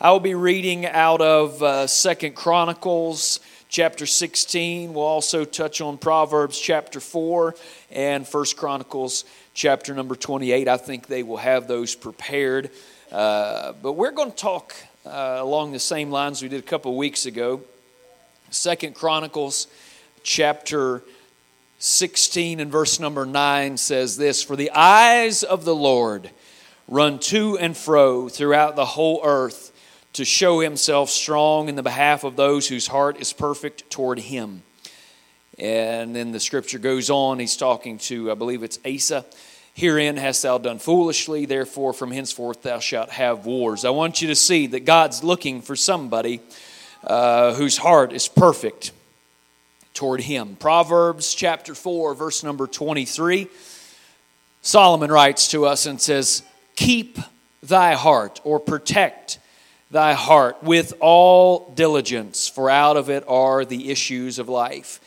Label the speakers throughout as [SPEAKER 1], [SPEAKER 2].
[SPEAKER 1] I will be reading out of uh, Second Chronicles chapter 16. We'll also touch on Proverbs chapter 4 and First Chronicles chapter number 28. I think they will have those prepared. Uh, but we're going to talk uh, along the same lines we did a couple of weeks ago. Second Chronicles chapter 16 and verse number 9 says this For the eyes of the Lord run to and fro throughout the whole earth to show himself strong in the behalf of those whose heart is perfect toward him. And then the scripture goes on, he's talking to, I believe it's Asa. Herein hast thou done foolishly, therefore from henceforth thou shalt have wars. I want you to see that God's looking for somebody uh, whose heart is perfect toward him. Proverbs chapter 4, verse number 23. Solomon writes to us and says, Keep thy heart or protect thy heart with all diligence, for out of it are the issues of life.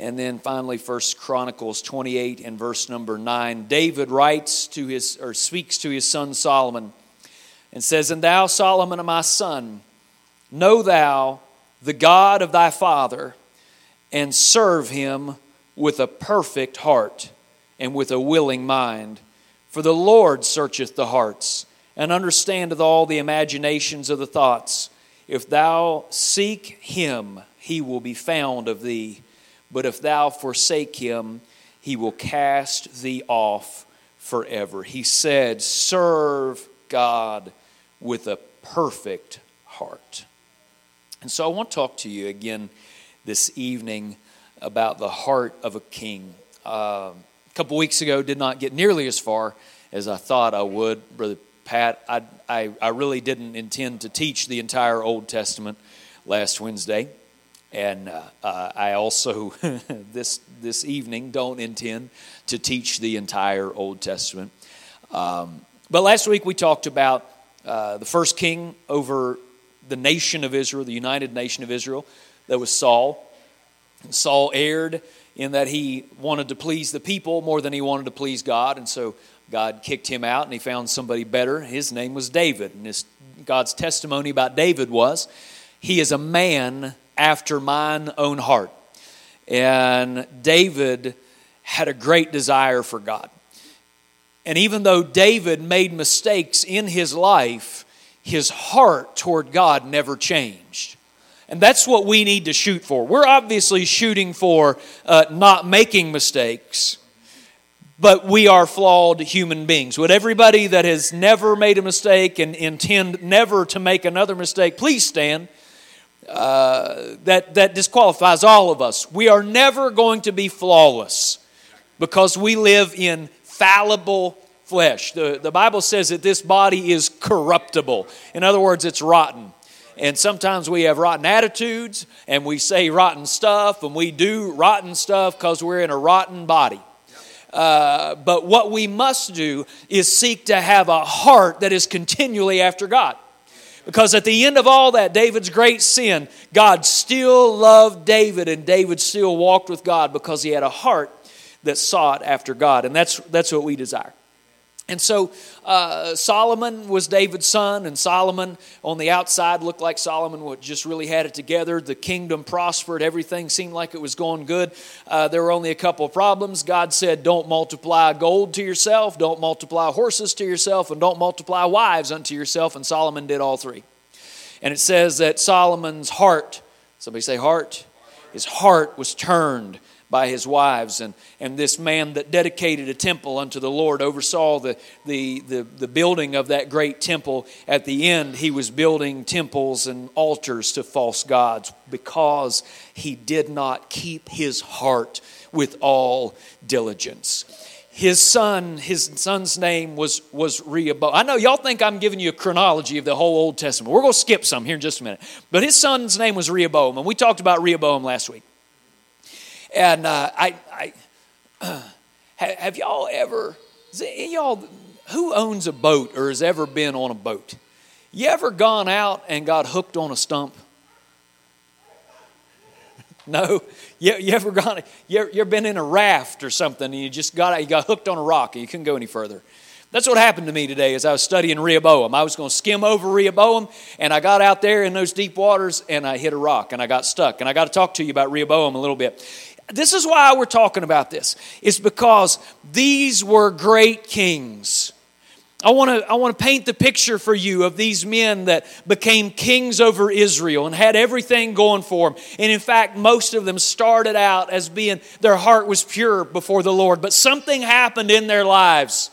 [SPEAKER 1] And then finally, First Chronicles 28 and verse number 9. David writes to his, or speaks to his son Solomon and says, And thou, Solomon, my son, know thou the God of thy father, and serve him with a perfect heart and with a willing mind. For the Lord searcheth the hearts, and understandeth all the imaginations of the thoughts. If thou seek him, he will be found of thee. But if thou forsake him, he will cast thee off forever. He said, Serve God with a perfect heart. And so I want to talk to you again this evening about the heart of a king. Uh, a couple weeks ago, did not get nearly as far as I thought I would. Brother Pat, I, I, I really didn't intend to teach the entire Old Testament last Wednesday. And uh, uh, I also, this, this evening, don't intend to teach the entire Old Testament. Um, but last week we talked about uh, the first king over the nation of Israel, the united nation of Israel, that was Saul. And Saul erred in that he wanted to please the people more than he wanted to please God. And so God kicked him out and he found somebody better. His name was David. And God's testimony about David was, He is a man after mine own heart. And David had a great desire for God. And even though David made mistakes in his life, his heart toward God never changed. And that's what we need to shoot for. We're obviously shooting for uh, not making mistakes, but we are flawed human beings. Would everybody that has never made a mistake and intend never to make another mistake please stand? Uh, that, that disqualifies all of us. We are never going to be flawless because we live in fallible flesh. The, the Bible says that this body is corruptible. In other words, it's rotten. And sometimes we have rotten attitudes and we say rotten stuff and we do rotten stuff because we're in a rotten body. Uh, but what we must do is seek to have a heart that is continually after God. Because at the end of all that, David's great sin, God still loved David and David still walked with God because he had a heart that sought after God. And that's, that's what we desire. And so uh, Solomon was David's son, and Solomon on the outside looked like Solomon just really had it together. The kingdom prospered, everything seemed like it was going good. Uh, there were only a couple of problems. God said, Don't multiply gold to yourself, don't multiply horses to yourself, and don't multiply wives unto yourself. And Solomon did all three. And it says that Solomon's heart, somebody say heart, his heart was turned by his wives. And, and this man that dedicated a temple unto the Lord oversaw the, the, the, the, building of that great temple. At the end, he was building temples and altars to false gods because he did not keep his heart with all diligence. His son, his son's name was, was Rehoboam. I know y'all think I'm giving you a chronology of the whole Old Testament. We're going to skip some here in just a minute. But his son's name was Rehoboam, and we talked about Rehoboam last week. And uh, I, I have y'all ever, y'all, who owns a boat or has ever been on a boat? You ever gone out and got hooked on a stump? No, you, you ever gone? You ever, you been in a raft or something and you just got you got hooked on a rock and you couldn't go any further? That's what happened to me today as I was studying Rehoboam. I was going to skim over Rehoboam, and I got out there in those deep waters and I hit a rock and I got stuck. And I got to talk to you about Rehoboam a little bit. This is why we're talking about this. It's because these were great kings. I want to I want to paint the picture for you of these men that became kings over Israel and had everything going for them. And in fact, most of them started out as being their heart was pure before the Lord, but something happened in their lives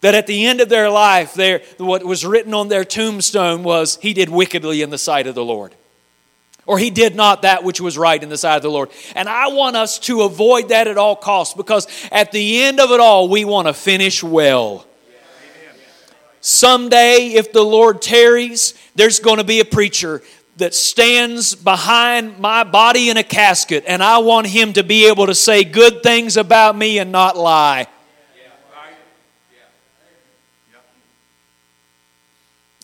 [SPEAKER 1] that at the end of their life, there, what was written on their tombstone was, He did wickedly in the sight of the Lord. Or he did not that which was right in the sight of the Lord. And I want us to avoid that at all costs because at the end of it all, we want to finish well. Someday, if the Lord tarries, there's going to be a preacher that stands behind my body in a casket, and I want him to be able to say good things about me and not lie.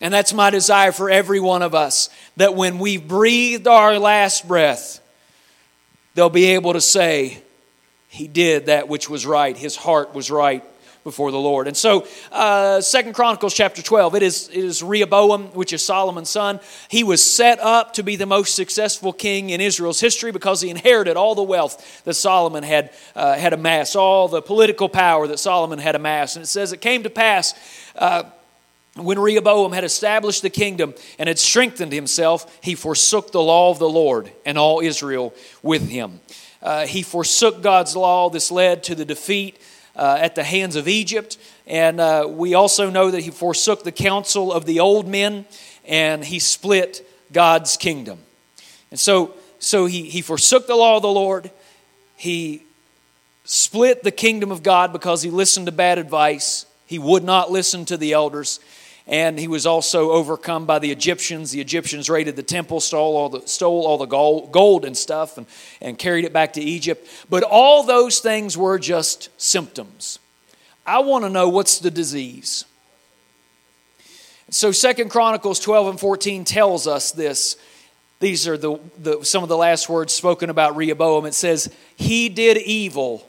[SPEAKER 1] And that's my desire for every one of us that when we've breathed our last breath, they'll be able to say, He did that which was right, His heart was right before the Lord. And so, uh, Second Chronicles chapter 12, it is, it is Rehoboam, which is Solomon's son. He was set up to be the most successful king in Israel's history because he inherited all the wealth that Solomon had, uh, had amassed, all the political power that Solomon had amassed. And it says, It came to pass. Uh, when Rehoboam had established the kingdom and had strengthened himself, he forsook the law of the Lord and all Israel with him. Uh, he forsook God's law. This led to the defeat uh, at the hands of Egypt. And uh, we also know that he forsook the counsel of the old men and he split God's kingdom. And so, so he, he forsook the law of the Lord. He split the kingdom of God because he listened to bad advice. He would not listen to the elders and he was also overcome by the Egyptians. The Egyptians raided the temple, stole all the, stole all the gold and stuff, and, and carried it back to Egypt. But all those things were just symptoms. I want to know what's the disease. So Second Chronicles 12 and 14 tells us this. These are the, the, some of the last words spoken about Rehoboam. It says, He did evil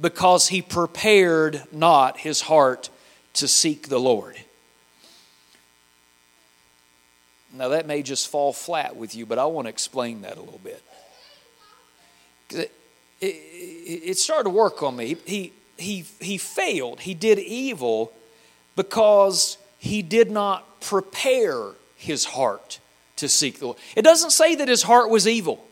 [SPEAKER 1] because he prepared not his heart to seek the Lord. Now, that may just fall flat with you, but I want to explain that a little bit. It, it, it, started to work on me. He, he, he failed. He did evil because he did not prepare his heart to seek the Lord. It doesn't say that his heart was evil,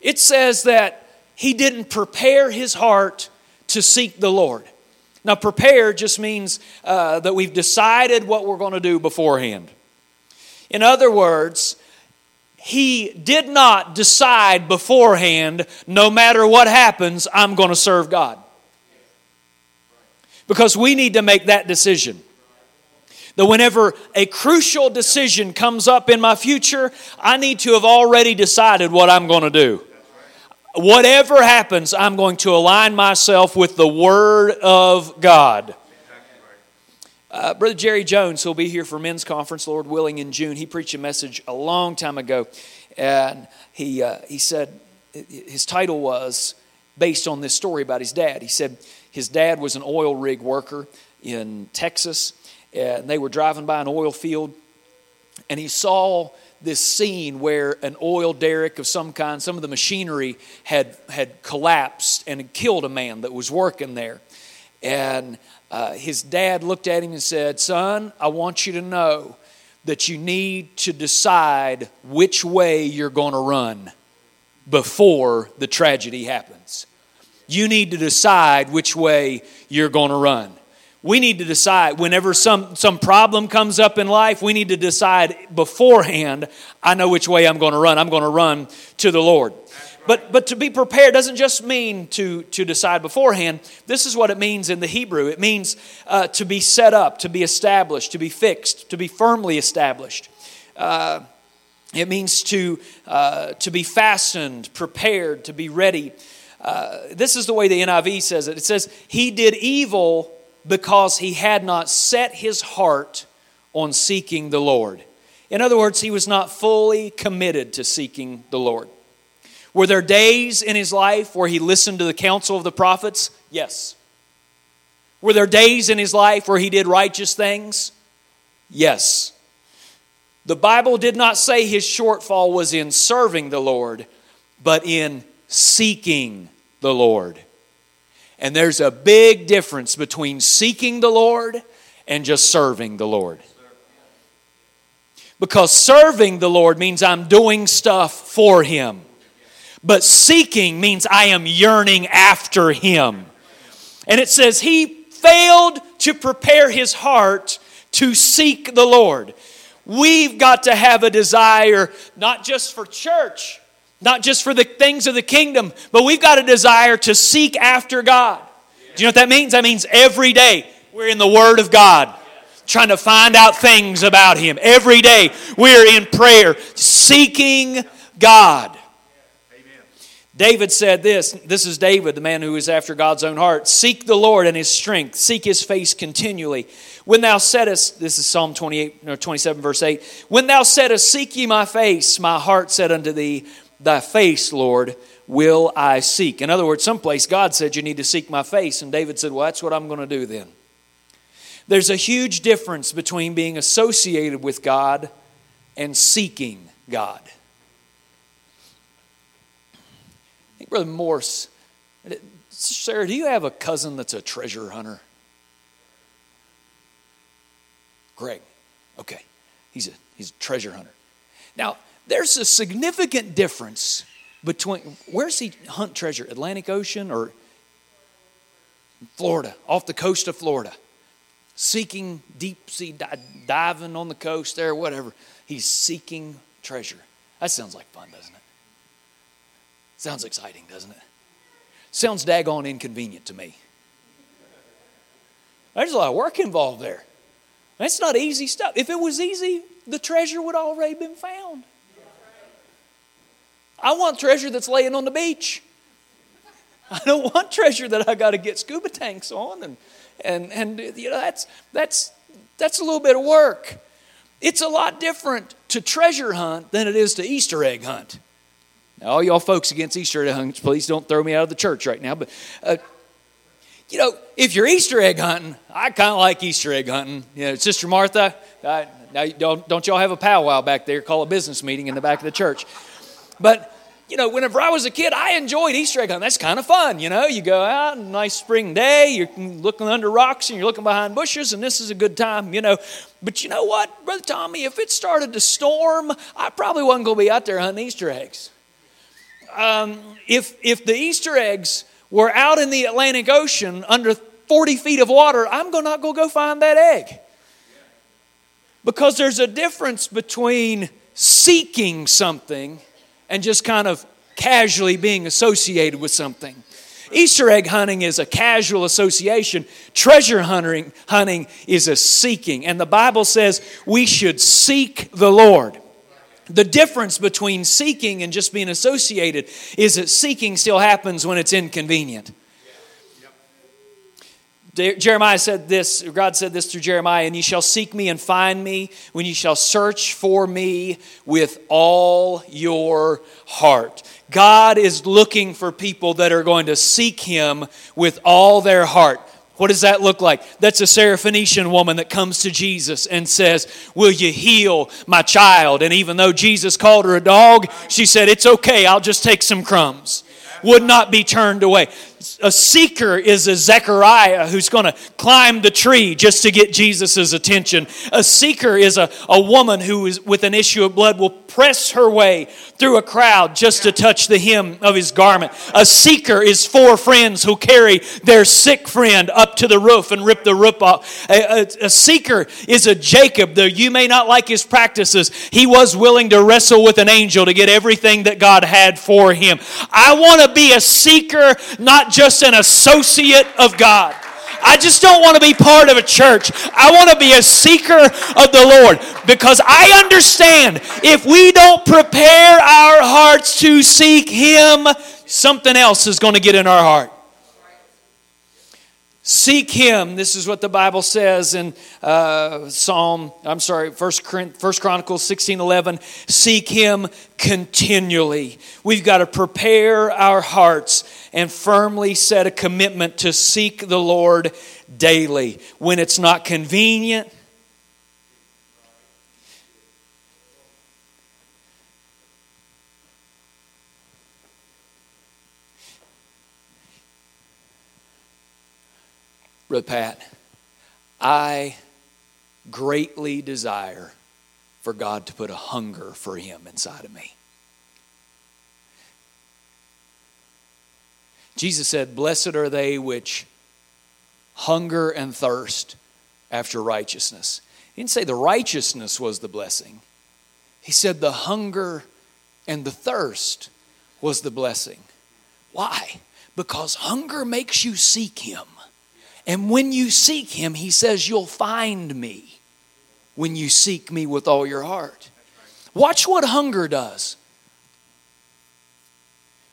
[SPEAKER 1] it says that he didn't prepare his heart to seek the Lord. Now, prepare just means uh, that we've decided what we're going to do beforehand. In other words, he did not decide beforehand, no matter what happens, I'm going to serve God. Because we need to make that decision. That whenever a crucial decision comes up in my future, I need to have already decided what I'm going to do. Whatever happens, I'm going to align myself with the Word of God. Uh, Brother Jerry Jones, who'll be here for men's conference, Lord willing, in June, he preached a message a long time ago. And he, uh, he said, his title was based on this story about his dad. He said his dad was an oil rig worker in Texas, and they were driving by an oil field, and he saw this scene where an oil derrick of some kind, some of the machinery had, had collapsed and had killed a man that was working there. And uh, his dad looked at him and said, Son, I want you to know that you need to decide which way you're going to run before the tragedy happens. You need to decide which way you're going to run. We need to decide whenever some, some problem comes up in life, we need to decide beforehand, I know which way I'm going to run. I'm going to run to the Lord. But, but to be prepared doesn't just mean to, to decide beforehand. This is what it means in the Hebrew it means uh, to be set up, to be established, to be fixed, to be firmly established. Uh, it means to, uh, to be fastened, prepared, to be ready. Uh, this is the way the NIV says it. It says, He did evil because he had not set his heart on seeking the Lord. In other words, he was not fully committed to seeking the Lord. Were there days in his life where he listened to the counsel of the prophets? Yes. Were there days in his life where he did righteous things? Yes. The Bible did not say his shortfall was in serving the Lord, but in seeking the Lord. And there's a big difference between seeking the Lord and just serving the Lord. Because serving the Lord means I'm doing stuff for Him. But seeking means I am yearning after Him. And it says, He failed to prepare his heart to seek the Lord. We've got to have a desire, not just for church, not just for the things of the kingdom, but we've got a desire to seek after God. Do you know what that means? That means every day we're in the Word of God trying to find out things about Him. Every day we're in prayer, seeking God. David said this this is David, the man who is after God's own heart. Seek the Lord and his strength, seek his face continually. When thou saidest, this is Psalm 28, or 27, verse 8, when thou saidest, Seek ye my face, my heart said unto thee, Thy face, Lord, will I seek. In other words, someplace God said, You need to seek my face. And David said, Well, that's what I'm going to do then. There's a huge difference between being associated with God and seeking God. I think Brother Morse, Sarah, do you have a cousin that's a treasure hunter? Greg. Okay. He's a, he's a treasure hunter. Now, there's a significant difference between where's he hunt treasure? Atlantic Ocean or Florida, off the coast of Florida seeking deep sea diving on the coast there, whatever. He's seeking treasure. That sounds like fun, doesn't it? Sounds exciting, doesn't it? Sounds daggone inconvenient to me. There's a lot of work involved there. That's not easy stuff. If it was easy, the treasure would already been found. I want treasure that's laying on the beach. I don't want treasure that I got to get scuba tanks on and and and you know that's that's that's a little bit of work. It's a lot different to treasure hunt than it is to Easter egg hunt. All y'all folks against Easter egg hunts, please don't throw me out of the church right now. But uh, you know, if you're Easter egg hunting, I kind of like Easter egg hunting. You know, Sister Martha, now don't, don't y'all have a powwow back there? Call a business meeting in the back of the church. But you know, whenever I was a kid, I enjoyed Easter egg hunting. That's kind of fun, you know. You go out, nice spring day, you're looking under rocks and you're looking behind bushes, and this is a good time, you know. But you know what, Brother Tommy, if it started to storm, I probably wasn't going to be out there hunting Easter eggs. Um, if, if the Easter eggs were out in the Atlantic Ocean under 40 feet of water, I'm going to not go go find that egg. Because there's a difference between seeking something and just kind of casually being associated with something. Easter egg hunting is a casual association. Treasure hunting, hunting is a seeking. And the Bible says we should seek the Lord. The difference between seeking and just being associated is that seeking still happens when it's inconvenient. Jeremiah said this, God said this through Jeremiah, and ye shall seek me and find me when ye shall search for me with all your heart. God is looking for people that are going to seek him with all their heart. What does that look like? That's a Syrophoenician woman that comes to Jesus and says, Will you heal my child? And even though Jesus called her a dog, she said, It's okay, I'll just take some crumbs. Would not be turned away a seeker is a Zechariah who's going to climb the tree just to get Jesus' attention. A seeker is a, a woman who is with an issue of blood will press her way through a crowd just to touch the hem of his garment. A seeker is four friends who carry their sick friend up to the roof and rip the roof off. A, a, a seeker is a Jacob, though you may not like his practices, he was willing to wrestle with an angel to get everything that God had for him. I want to be a seeker, not just an associate of God. I just don't want to be part of a church. I want to be a seeker of the Lord because I understand if we don't prepare our hearts to seek Him, something else is going to get in our heart. Seek him. This is what the Bible says in uh, Psalm, I'm sorry, First, First Chronicles 16 11. Seek him continually. We've got to prepare our hearts and firmly set a commitment to seek the Lord daily. When it's not convenient, Brother I greatly desire for God to put a hunger for Him inside of me. Jesus said, Blessed are they which hunger and thirst after righteousness. He didn't say the righteousness was the blessing, He said the hunger and the thirst was the blessing. Why? Because hunger makes you seek Him. And when you seek him, he says, You'll find me when you seek me with all your heart. Watch what hunger does.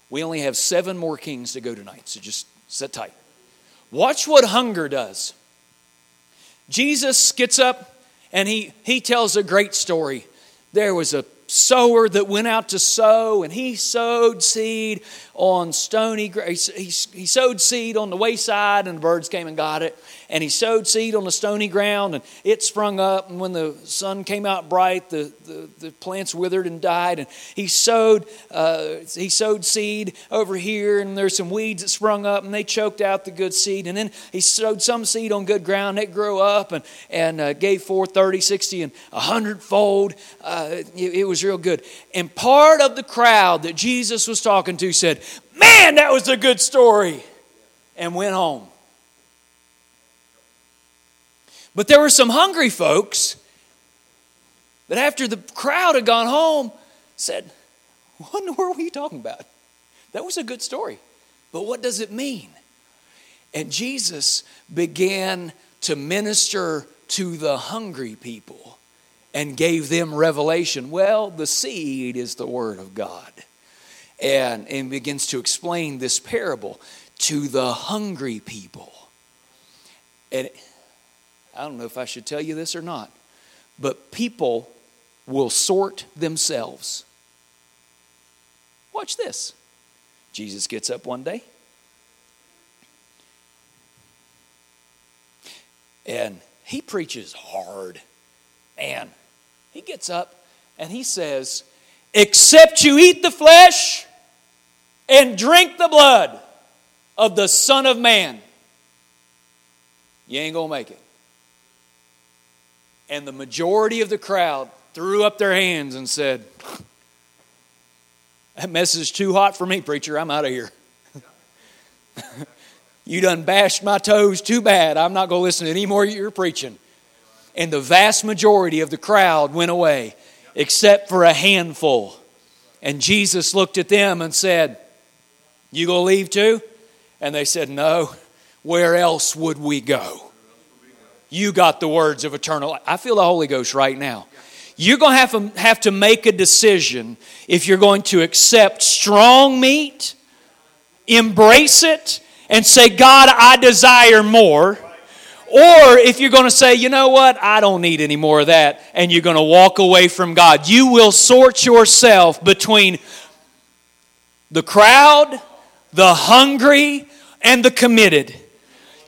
[SPEAKER 1] We only have seven more kings to go tonight, so just sit tight. Watch what hunger does. Jesus gets up and he, he tells a great story. There was a sower that went out to sow, and he sowed seed on stony ground. He, he, sowed seed on the wayside, and the birds came and got it. And he sowed seed on the stony ground, and it sprung up. And when the sun came out bright, the, the, the plants withered and died. And he sowed uh, he sowed seed over here, and there's some weeds that sprung up, and they choked out the good seed. And then he sowed some seed on good ground. It grew up and and uh, gave forth 30, 60, and a hundredfold. Uh, it, it was real good. And part of the crowd that Jesus was talking to said, Man, that was a good story. And went home. But there were some hungry folks that after the crowd had gone home said, What in the world were you talking about? That was a good story. But what does it mean? And Jesus began to minister to the hungry people and gave them revelation. Well, the seed is the Word of God and, and begins to explain this parable to the hungry people. And I don't know if I should tell you this or not, but people will sort themselves. Watch this. Jesus gets up one day and he preaches hard. Man, he gets up and he says, Except you eat the flesh and drink the blood of the Son of Man, you ain't to make it. And the majority of the crowd threw up their hands and said, That message is too hot for me, preacher. I'm out of here. you done bashed my toes too bad. I'm not going to listen to any more you're preaching. And the vast majority of the crowd went away, except for a handful. And Jesus looked at them and said, you going to leave too? And they said, No. Where else would we go? You got the words of eternal life. I feel the Holy Ghost right now. You're going to have to, have to make a decision if you're going to accept strong meat, embrace it, and say, God, I desire more. Or if you're going to say, you know what, I don't need any more of that, and you're going to walk away from God, you will sort yourself between the crowd the hungry, and the committed.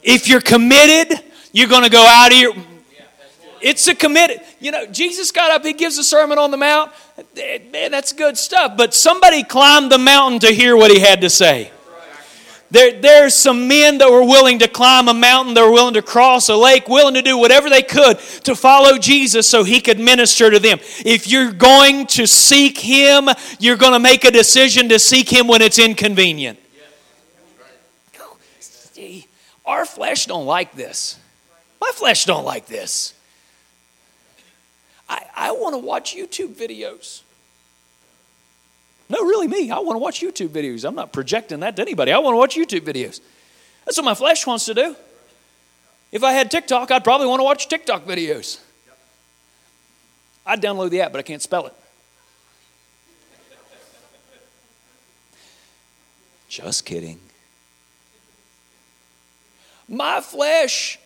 [SPEAKER 1] If you're committed, you're going to go out of your. It's a committed. You know, Jesus got up, he gives a sermon on the mount. Man, that's good stuff. But somebody climbed the mountain to hear what he had to say. There, there's some men that were willing to climb a mountain, they were willing to cross a lake, willing to do whatever they could to follow Jesus so he could minister to them. If you're going to seek him, you're going to make a decision to seek him when it's inconvenient. Our flesh don't like this. My flesh don't like this. I, I want to watch YouTube videos. No, really, me. I want to watch YouTube videos. I'm not projecting that to anybody. I want to watch YouTube videos. That's what my flesh wants to do. If I had TikTok, I'd probably want to watch TikTok videos. I'd download the app, but I can't spell it. Just kidding. My flesh,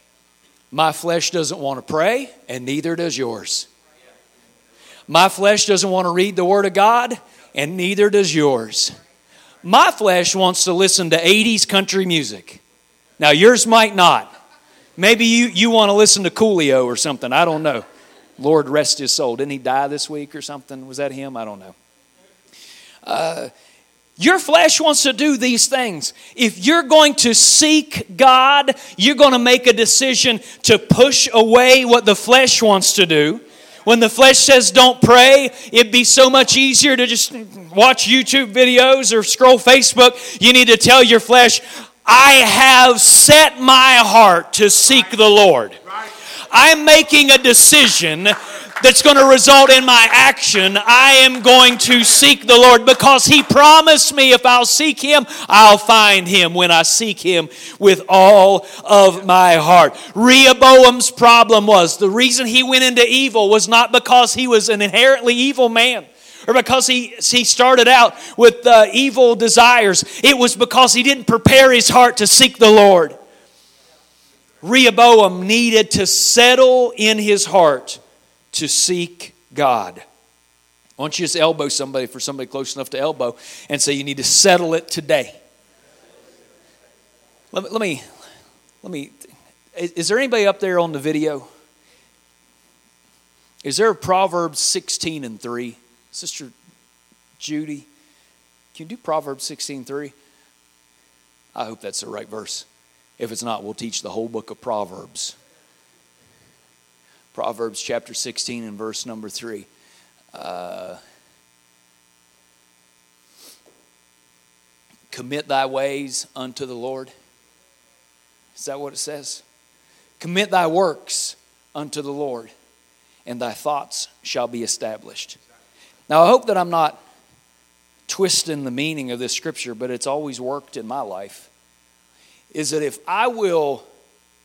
[SPEAKER 1] my flesh doesn't want to pray, and neither does yours. My flesh doesn't want to read the Word of God, and neither does yours. My flesh wants to listen to 80s country music. Now, yours might not. Maybe you, you want to listen to Coolio or something. I don't know. Lord rest his soul. Didn't he die this week or something? Was that him? I don't know. Uh, your flesh wants to do these things. If you're going to seek God, you're going to make a decision to push away what the flesh wants to do. When the flesh says don't pray, it'd be so much easier to just watch YouTube videos or scroll Facebook. You need to tell your flesh, I have set my heart to seek the Lord. I'm making a decision that's going to result in my action. I am going to seek the Lord because He promised me if I'll seek Him, I'll find Him when I seek Him with all of my heart. Rehoboam's problem was the reason he went into evil was not because he was an inherently evil man or because he, he started out with uh, evil desires. It was because he didn't prepare his heart to seek the Lord. Rehoboam needed to settle in his heart to seek God. Why don't you just elbow somebody for somebody close enough to elbow and say you need to settle it today? Let me, let me, let me is there anybody up there on the video? Is there Proverbs 16 and 3? Sister Judy, can you do Proverbs 16 3? I hope that's the right verse. If it's not, we'll teach the whole book of Proverbs. Proverbs chapter 16 and verse number 3. Uh, Commit thy ways unto the Lord. Is that what it says? Commit thy works unto the Lord, and thy thoughts shall be established. Now, I hope that I'm not twisting the meaning of this scripture, but it's always worked in my life is that if I will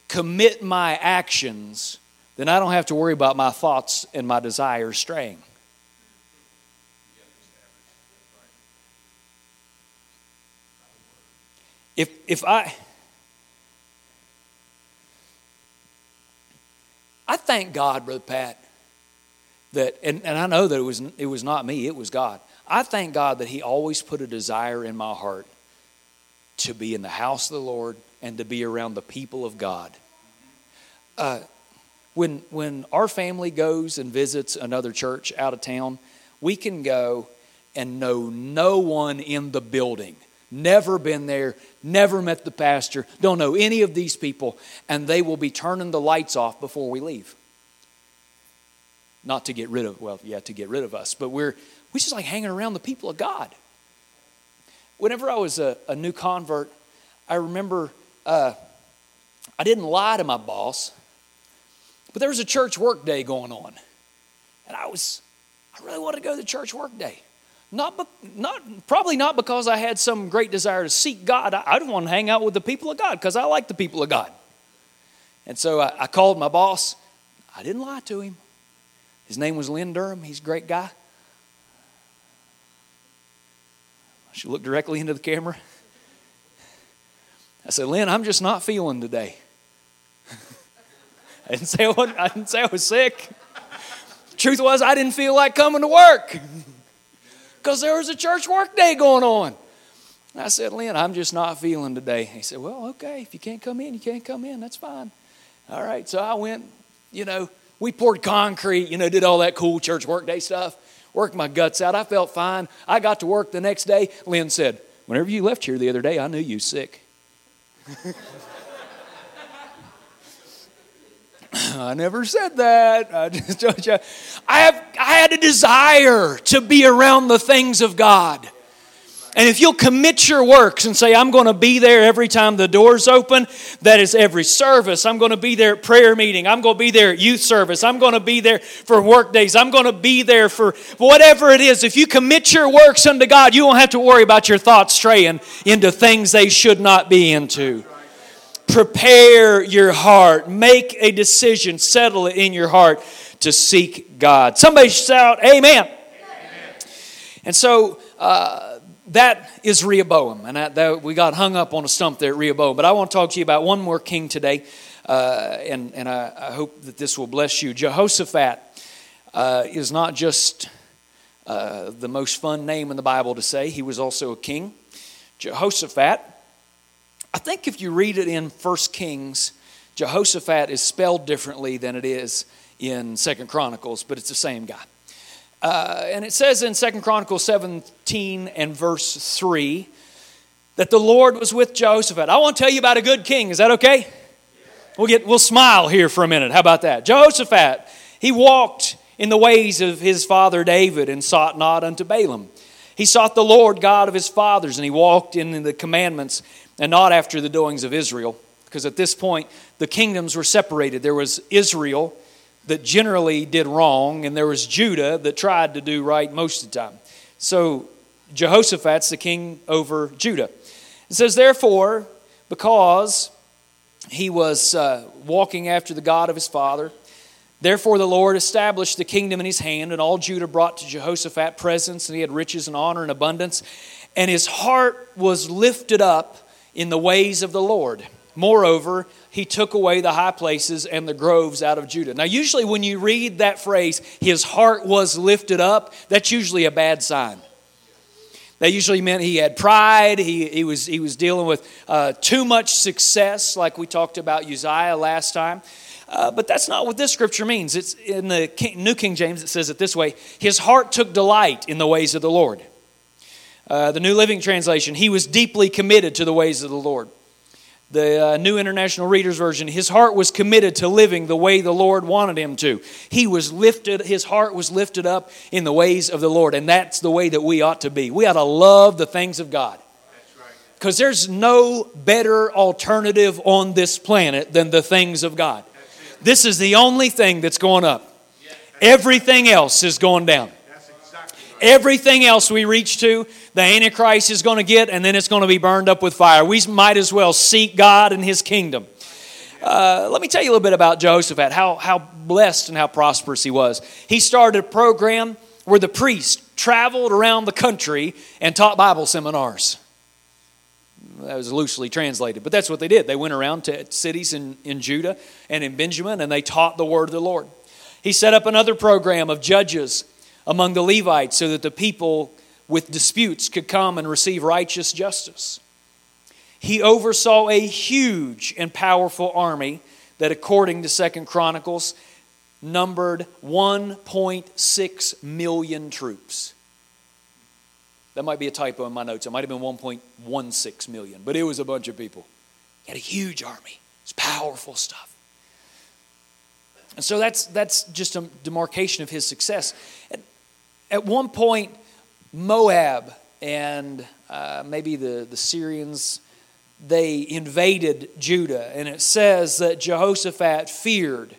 [SPEAKER 1] commit my actions, then I don't have to worry about my thoughts and my desires straying. If, if I, I thank God, Brother Pat, that, and, and I know that it was, it was not me, it was God. I thank God that He always put a desire in my heart to be in the house of the Lord and to be around the people of God. Uh, when, when our family goes and visits another church out of town, we can go and know no one in the building. Never been there, never met the pastor, don't know any of these people, and they will be turning the lights off before we leave. Not to get rid of, well, yeah, to get rid of us, but we're we're just like hanging around the people of God whenever I was a, a new convert, I remember uh, I didn't lie to my boss, but there was a church work day going on. And I was, I really wanted to go to the church work day. Not, be, not, probably not because I had some great desire to seek God. I, I want to hang out with the people of God because I like the people of God. And so I, I called my boss. I didn't lie to him. His name was Lynn Durham. He's a great guy. She looked directly into the camera. I said, Lynn, I'm just not feeling today. I didn't say I, was, I didn't say I was sick. Truth was, I didn't feel like coming to work because there was a church work day going on. I said, Lynn, I'm just not feeling today. He said, Well, okay, if you can't come in, you can't come in. That's fine. All right, so I went, you know, we poured concrete, you know, did all that cool church work day stuff worked my guts out. I felt fine. I got to work the next day. Lynn said, Whenever you left here the other day, I knew you sick. I never said that. I just told you. I have I had a desire to be around the things of God. And if you'll commit your works and say, I'm going to be there every time the doors open, that is every service. I'm going to be there at prayer meeting. I'm going to be there at youth service. I'm going to be there for work days. I'm going to be there for whatever it is. If you commit your works unto God, you won't have to worry about your thoughts straying into things they should not be into. Prepare your heart. Make a decision. Settle it in your heart to seek God. Somebody shout, Amen. Amen. And so, uh, that is Rehoboam. And that, that, we got hung up on a stump there at Rehoboam. But I want to talk to you about one more king today. Uh, and and I, I, hope that this will bless you. Jehoshaphat uh, is not just uh, the most fun name in the Bible to say, he was also a king. Jehoshaphat, I think if you read it in First Kings, Jehoshaphat is spelled differently than it is in Second Chronicles, but it's the same guy. Uh, and it says in Second Chronicles 17 and verse 3 that the Lord was with Jehoshaphat. I want to tell you about a good king. Is that okay? We'll, get, we'll smile here for a minute. How about that? Jehoshaphat, he walked in the ways of his father David and sought not unto Baalim. He sought the Lord God of his fathers, and he walked in the commandments and not after the doings of Israel. Because at this point, the kingdoms were separated. There was Israel that generally did wrong, and there was Judah that tried to do right most of the time. So Jehoshaphat's the king over Judah. It says, therefore, because he was uh, walking after the God of his father, therefore the Lord established the kingdom in his hand, and all Judah brought to Jehoshaphat presents, and he had riches and honor and abundance, and his heart was lifted up in the ways of the Lord. Moreover, he took away the high places and the groves out of Judah. Now, usually when you read that phrase, his heart was lifted up, that's usually a bad sign. That usually meant he had pride, he, he, was, he was dealing with uh, too much success, like we talked about Uzziah last time. Uh, but that's not what this scripture means. It's in the King, New King James, it says it this way His heart took delight in the ways of the Lord. Uh, the New Living Translation, he was deeply committed to the ways of the Lord the uh, New International Reader's Version, his heart was committed to living the way the Lord wanted him to. He was lifted, his heart was lifted up in the ways of the Lord, and that's the way that we ought to be. We ought to love the things of God. Because there's no better alternative on this planet than the things of God. This is the only thing that's going up. Everything else is going down. Everything else we reach to, the Antichrist is going to get, and then it's going to be burned up with fire. We might as well seek God and His kingdom. Uh, let me tell you a little bit about Jehoshaphat, how, how blessed and how prosperous he was. He started a program where the priest traveled around the country and taught Bible seminars. That was loosely translated, but that's what they did. They went around to cities in, in Judah and in Benjamin and they taught the word of the Lord. He set up another program of judges among the Levites so that the people with disputes could come and receive righteous justice. He oversaw a huge and powerful army that, according to Second Chronicles, numbered 1.6 million troops. That might be a typo in my notes. It might have been 1.16 million, but it was a bunch of people. He had a huge army. It's powerful stuff. And so that's, that's just a demarcation of his success. And at one point, Moab and uh, maybe the, the Syrians, they invaded Judah. And it says that Jehoshaphat feared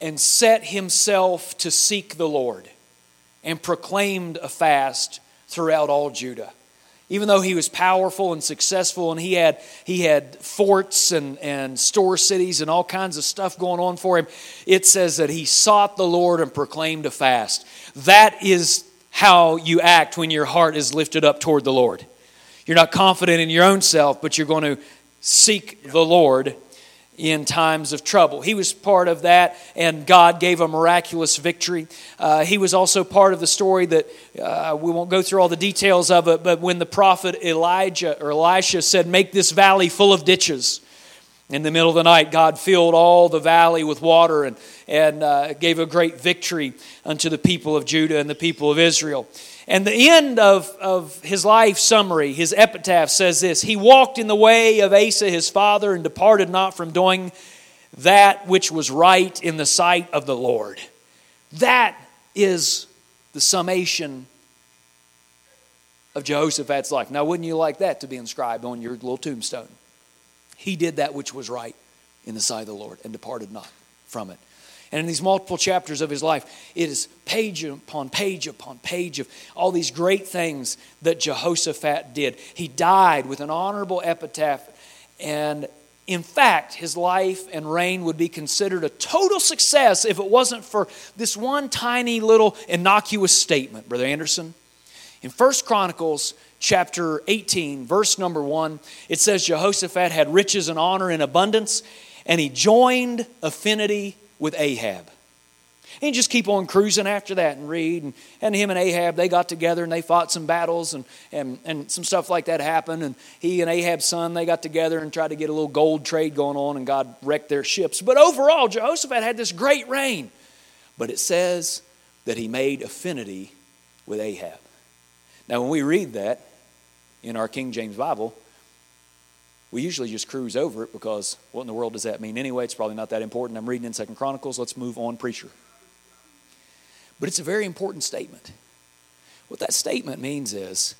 [SPEAKER 1] and set himself to seek the Lord and proclaimed a fast throughout all Judah even though he was powerful and successful and he had, he had forts and, and store cities and all kinds of stuff going on for him, it says that he sought the Lord and proclaimed a fast. That is how you act when your heart is lifted up toward the Lord. You're not confident in your own self, but you're going to seek the Lord in times of trouble. He was part of that, and God gave a miraculous victory. Uh, he was also part of the story that uh, we won't go through all the details of it, but when the prophet Elijah or Elisha said, Make this valley full of ditches. In the middle of the night, God filled all the valley with water and, and uh, gave a great victory unto the people of Judah and the people of Israel. And the end of, of his life summary, his epitaph says this He walked in the way of Asa his father and departed not from doing that which was right in the sight of the Lord. That is the summation of Jehoshaphat's life. Now, wouldn't you like that to be inscribed on your little tombstone? He did that which was right in the sight of the Lord and departed not from it. And in these multiple chapters of his life, it is page upon page upon page of all these great things that Jehoshaphat did. He died with an honorable epitaph. And in fact, his life and reign would be considered a total success if it wasn't for this one tiny little innocuous statement, Brother Anderson. In First Chronicles chapter 18, verse number 1, it says Jehoshaphat had riches and honor in abundance, and he joined affinity with Ahab. And just keep on cruising after that and read. And, and him and Ahab, they got together and they fought some battles and, and, and some stuff like that happened. And he and Ahab's son, they got together and tried to get a little gold trade going on, and God wrecked their ships. But overall, Jehoshaphat had this great reign. But it says that he made affinity with Ahab. Now, when we read that in our King James Bible, we usually just cruise over it because what in the world does that mean anyway? It's probably not that important. I'm reading in Second Chronicles. Let's move on, preacher. But it's a very important statement. What that statement means is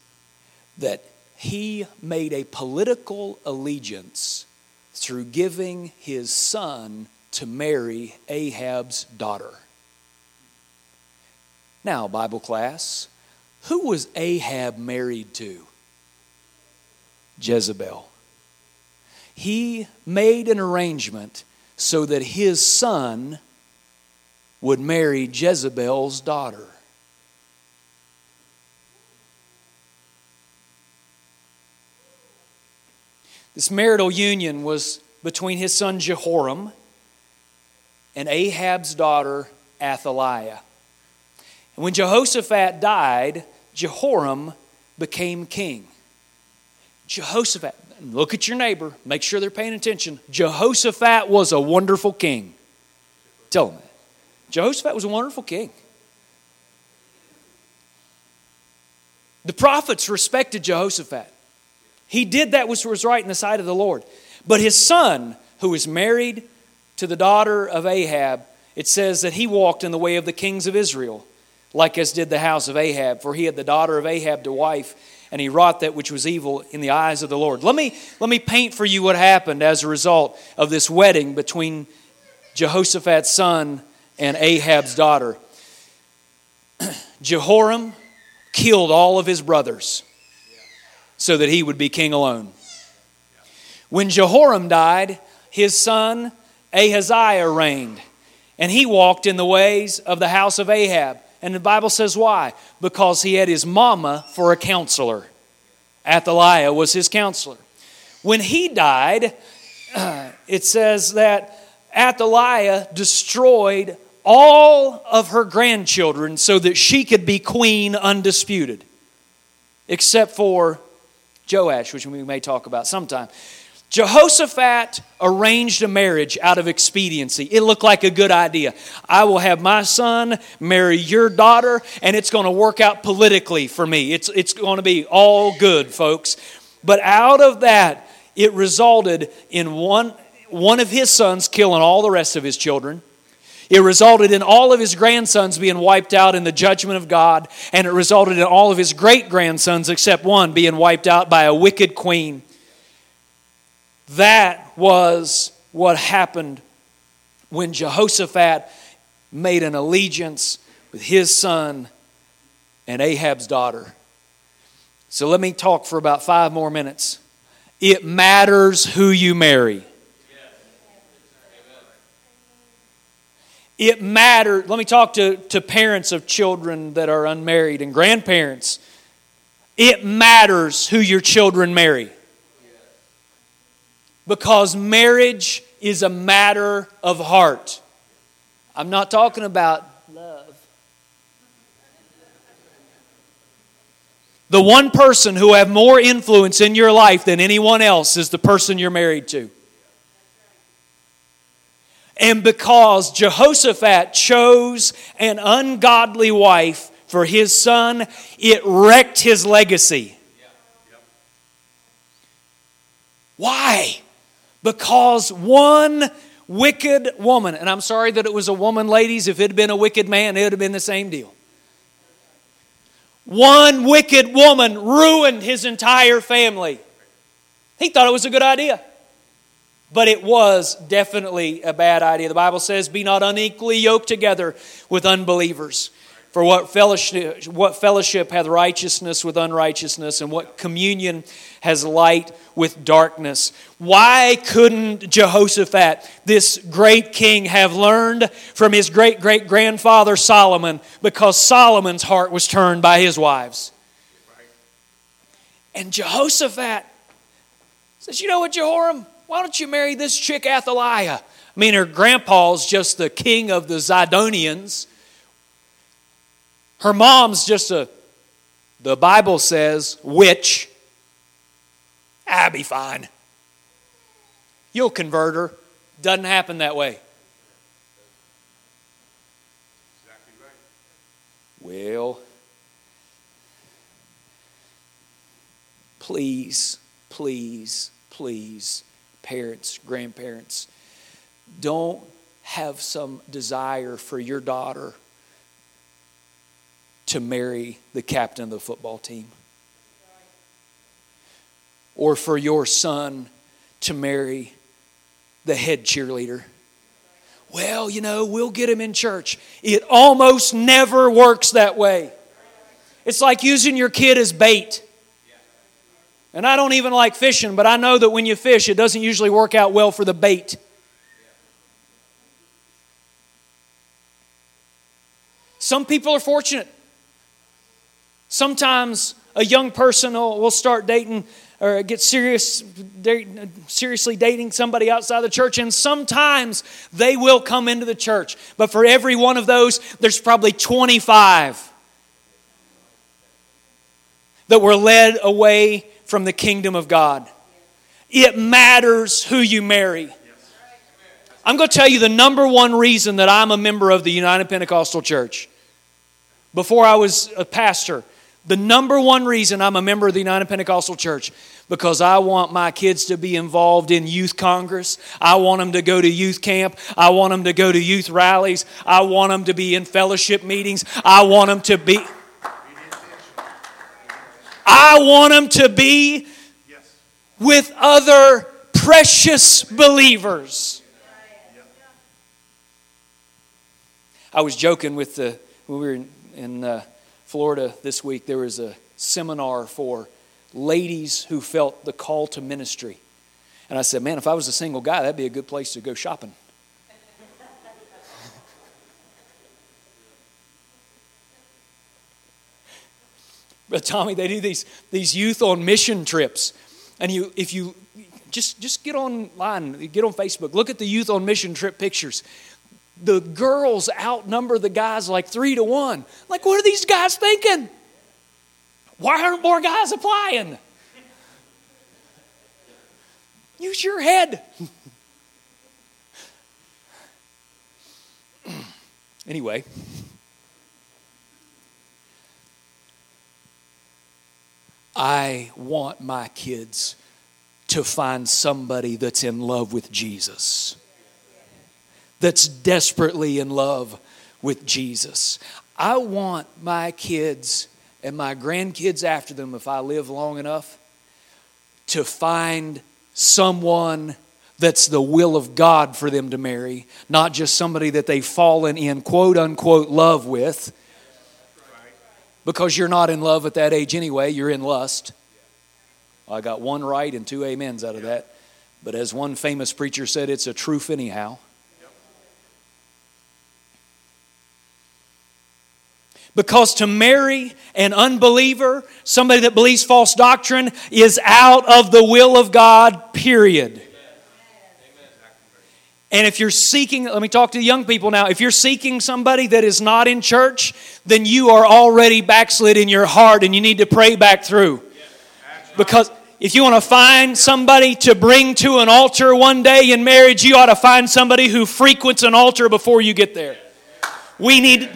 [SPEAKER 1] that he made a political allegiance through giving his son to marry Ahab's daughter. Now, Bible class, who was Ahab married to? Jezebel. He made an arrangement so that his son would marry Jezebel's daughter. This marital union was between his son Jehoram and Ahab's daughter Athaliah. And when Jehoshaphat died, Jehoram became king. Jehoshaphat, look at your neighbor, make sure they're paying attention. Jehoshaphat was a wonderful king. Tell them that. Jehoshaphat was a wonderful king. The prophets respected Jehoshaphat. He did that which was right in the sight of the Lord. But his son, who was married to the daughter of Ahab, it says that he walked in the way of the kings of Israel, like as did the house of Ahab, for he had the daughter of Ahab to wife, and he wrought that which was evil in the eyes of the Lord. Let me, let me paint for you what happened as a result of this wedding between Jehoshaphat's son and Ahab's daughter. Jehoram killed all of his brothers so that he would be king alone. When Jehoram died, his son Ahaziah reigned, and he walked in the ways of the house of Ahab. And the Bible says why? Because he had his mama for a counselor. Athaliah was his counselor. When he died, it says that Athaliah destroyed all of her grandchildren so that she could be queen undisputed, except for Joash, which we may talk about sometime. Jehoshaphat arranged a marriage out of expediency. It looked like a good idea. I will have my son marry your daughter, and it's going to work out politically for me. It's, it's going to be all good, folks. But out of that, it resulted in one, one of his sons killing all the rest of his children it resulted in all of his grandsons being wiped out in the judgment of God, and it resulted in all of his great grandsons, except one, being wiped out by a wicked queen. That was what happened when Jehoshaphat made an allegiance with his son and Ahab's daughter. So let me talk for about five more minutes. It matters who you marry. It matters. Let me talk to, to parents of children that are unmarried and grandparents. It matters who your children marry. Because marriage is a matter of heart. I'm not talking about love. The one person who have more influence in your life than anyone else is the person you're married to. And because Jehoshaphat chose an ungodly wife for his son, it wrecked his legacy. Why? Because one wicked woman, and I'm sorry that it was a woman, ladies, if it had been a wicked man, it would have been the same deal. One wicked woman ruined his entire family. He thought it was a good idea. But it was definitely a bad idea. The Bible says, Be not unequally yoked together with unbelievers. For what fellowship, what fellowship hath righteousness with unrighteousness, and what communion has light with darkness? Why couldn't Jehoshaphat, this great king, have learned from his great great grandfather Solomon? Because Solomon's heart was turned by his wives. And Jehoshaphat says, You know what, Jehoram? Why don't you marry this chick Athaliah? I mean, her grandpa's just the king of the Zidonians. Her mom's just a, the Bible says, witch. Ah, be fine. You'll convert her. Doesn't happen that way.
[SPEAKER 2] Exactly right.
[SPEAKER 1] Well, please, please, please, parents, grandparents, don't have some desire for your daughter to marry the captain of the football team or for your son to marry the head cheerleader. Well, you know, we'll get him in church. It almost never works that way. It's like using your kid as bait. And I don't even like fishing, but I know that when you fish, it doesn't usually work out well for the bait. Some people are fortunate. Sometimes a young person will, will start dating or get serious, seriously dating somebody outside the church, and sometimes they will come into the church. But for every one of those, there's probably 25 that were led away from the kingdom of God. It matters who you marry. I'm going to tell you the number one reason that I'm a member of the United Pentecostal Church. Before I was a pastor, the number one reason I'm a member of the United Pentecostal Church because I want my kids to be involved in youth congress. I want them to go to youth camp. I want them to go to youth rallies. I want them to be in fellowship meetings. I want them to be I want them to be with other precious believers. I was joking with the when we were in, in uh, Florida this week, there was a seminar for ladies who felt the call to ministry. And I said, man, if I was a single guy, that'd be a good place to go shopping. but Tommy, they do these, these youth on mission trips. And you, if you just, just get online, get on Facebook, look at the youth on mission trip pictures the girls outnumber the guys like three to one. Like, what are these guys thinking? Why aren't more guys applying? Use your head. anyway, I want my kids to find somebody that's in love with Jesus that's desperately in love with Jesus. I want my kids and my grandkids after them, if I live long enough, to find someone that's the will of God for them to marry, not just somebody that they've fallen in quote unquote love with. Because you're not in love at that age anyway, you're in lust. I got one right and two amens out of that. But as one famous preacher said, it's a truth anyhow. Because to marry an unbeliever, somebody that believes false doctrine, is out of the will of God, period. And if you're seeking, let me talk to the young people now. If you're seeking somebody that is not in church, then you are already backslid in your heart and you need to pray back through. Because if you want to find somebody to bring to an altar one day in marriage, you ought to find somebody who frequents an altar before you get there. We need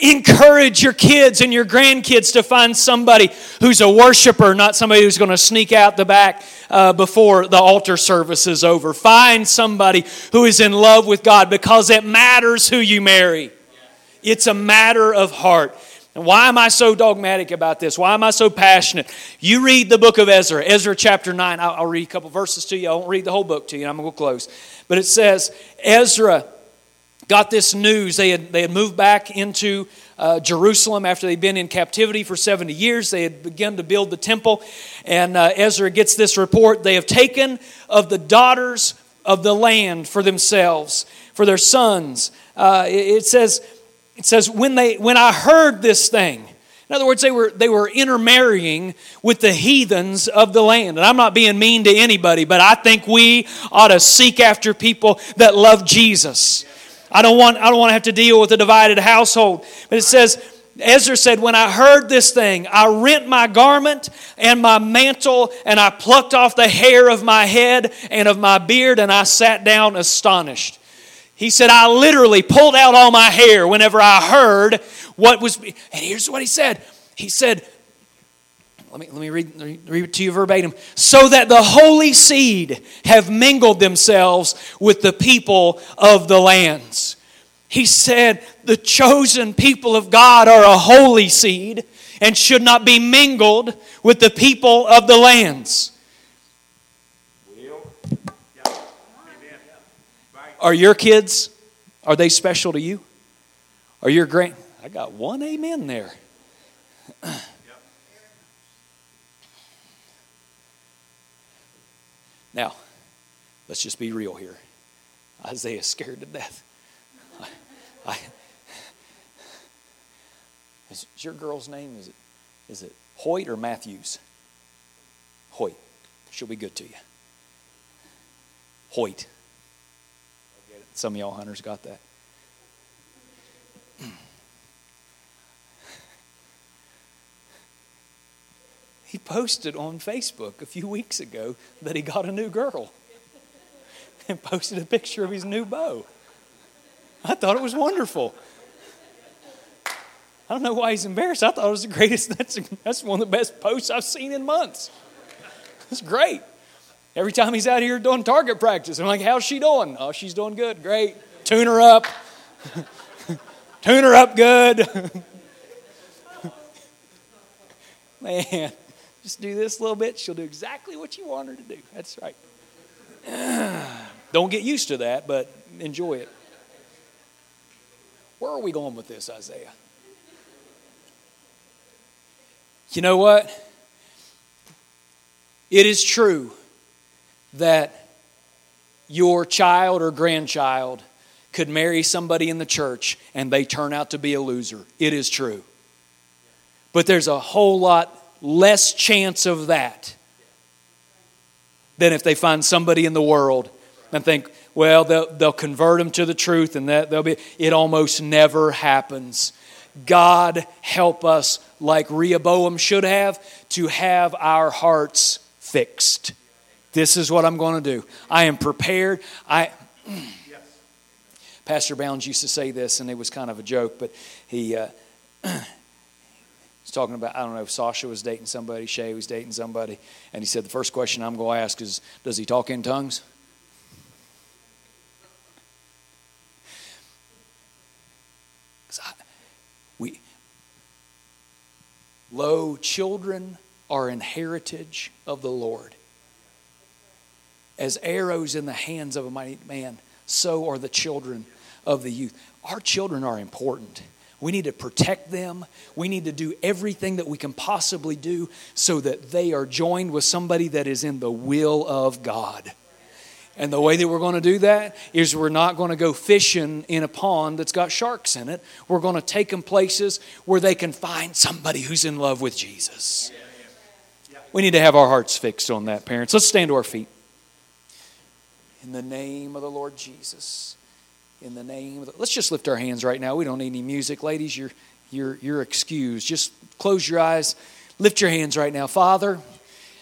[SPEAKER 1] encourage your kids and your grandkids to find somebody who's a worshiper, not somebody who's going to sneak out the back uh, before the altar service is over. Find somebody who is in love with God because it matters who you marry. It's a matter of heart. And why am I so dogmatic about this? Why am I so passionate? You read the book of Ezra, Ezra chapter 9. I'll, I'll read a couple verses to you. I won't read the whole book to you. I'm going to close. But it says, Ezra got this news. They had, they had moved back into uh, Jerusalem after they'd been in captivity for 70 years. They had begun to build the temple. And uh, Ezra gets this report they have taken of the daughters of the land for themselves, for their sons. Uh, it, it says, it says, when, they, when I heard this thing, in other words, they were, they were intermarrying with the heathens of the land. And I'm not being mean to anybody, but I think we ought to seek after people that love Jesus. I don't want, I don't want to have to deal with a divided household. But it says, Ezra said, When I heard this thing, I rent my garment and my mantle, and I plucked off the hair of my head and of my beard, and I sat down astonished. He said, I literally pulled out all my hair whenever I heard what was. And here's what he said He said, let me, let me read, read it to you verbatim. So that the holy seed have mingled themselves with the people of the lands. He said, The chosen people of God are a holy seed and should not be mingled with the people of the lands. Are your kids, are they special to you? Are your grand, I got one amen there. Now, let's just be real here. Isaiah's scared to death. I, I, is your girl's name? Is it, is it Hoyt or Mathews? Hoyt. She'll be good to you. Hoyt. Some of y'all hunters got that. He posted on Facebook a few weeks ago that he got a new girl and posted a picture of his new bow. I thought it was wonderful. I don't know why he's embarrassed. I thought it was the greatest. That's, that's one of the best posts I've seen in months. It's great. Every time he's out here doing target practice, I'm like, how's she doing? Oh, she's doing good. Great. Tune her up. Tune her up good. Man, just do this a little bit. She'll do exactly what you want her to do. That's right. Don't get used to that, but enjoy it. Where are we going with this, Isaiah? You know what? It is true that your child or grandchild could marry somebody in the church and they turn out to be a loser. It is true. But there's a whole lot less chance of that than if they find somebody in the world and think, well, they'll, they'll convert them to the truth and that they'll be. It almost never happens. God help us, like Rehoboam should have, to have our hearts fixed. This is what I'm going to do. I am prepared. I. Pastor Bounds used to say this, and it was kind of a joke, but he uh, was talking about, I don't know, if Sasha was dating somebody, Shay was dating somebody, and he said, The first question I'm going to ask is, Does he talk in tongues? We, lo, children are an heritage of the Lord as arrows in the hands of a mighty man, so are the children of the youth. Our children are important. We need to protect them. We need to do everything that we can possibly do so that they are joined with somebody that is in the will of God. And the way that we're going to do that is we're not going to go fishing in a pond that's got sharks in it. We're going to take them places where they can find somebody who's in love with Jesus. We need to have our hearts fixed on that, parents. Let's stand to our feet. In the name of the Lord Jesus. In the name of the, let's just lift our hands right now. We don't need any music, ladies. You're you're you're excused. Just close your eyes. Lift your hands right now, Father.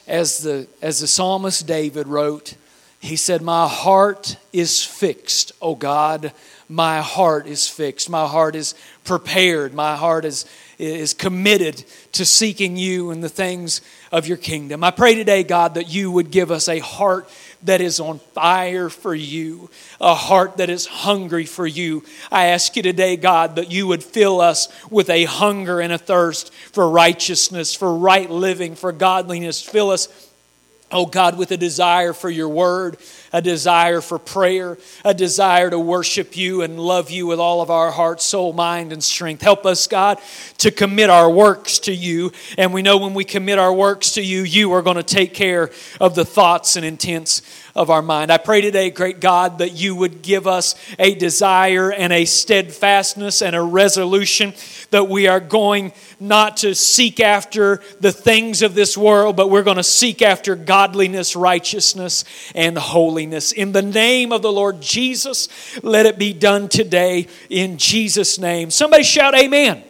[SPEAKER 1] As the as the psalmist David wrote, he said, "My heart is fixed, O God. My heart is fixed. My heart is prepared. My heart is is committed to seeking you and the things of your kingdom. I pray today, God, that you would give us a heart that is on fire for you, a heart that is hungry for you. I ask you today, God, that you would fill us with a hunger and a thirst for righteousness, for right living, for godliness. Fill us Oh God, with a desire for your word, a desire for prayer, a desire to worship you and love you with all of our heart, soul, mind, and strength. Help us, God, to commit our works to you. And we know when we commit our works to you, you are going to take care of the thoughts and intents of our mind. I pray today, great God, that you would give us a desire and a steadfastness and a resolution that we are going not to seek after the things of this world, but we're going to seek after godliness, righteousness, and holiness. In the name of the Lord Jesus, let it be done today in Jesus' name. Somebody shout, Amen.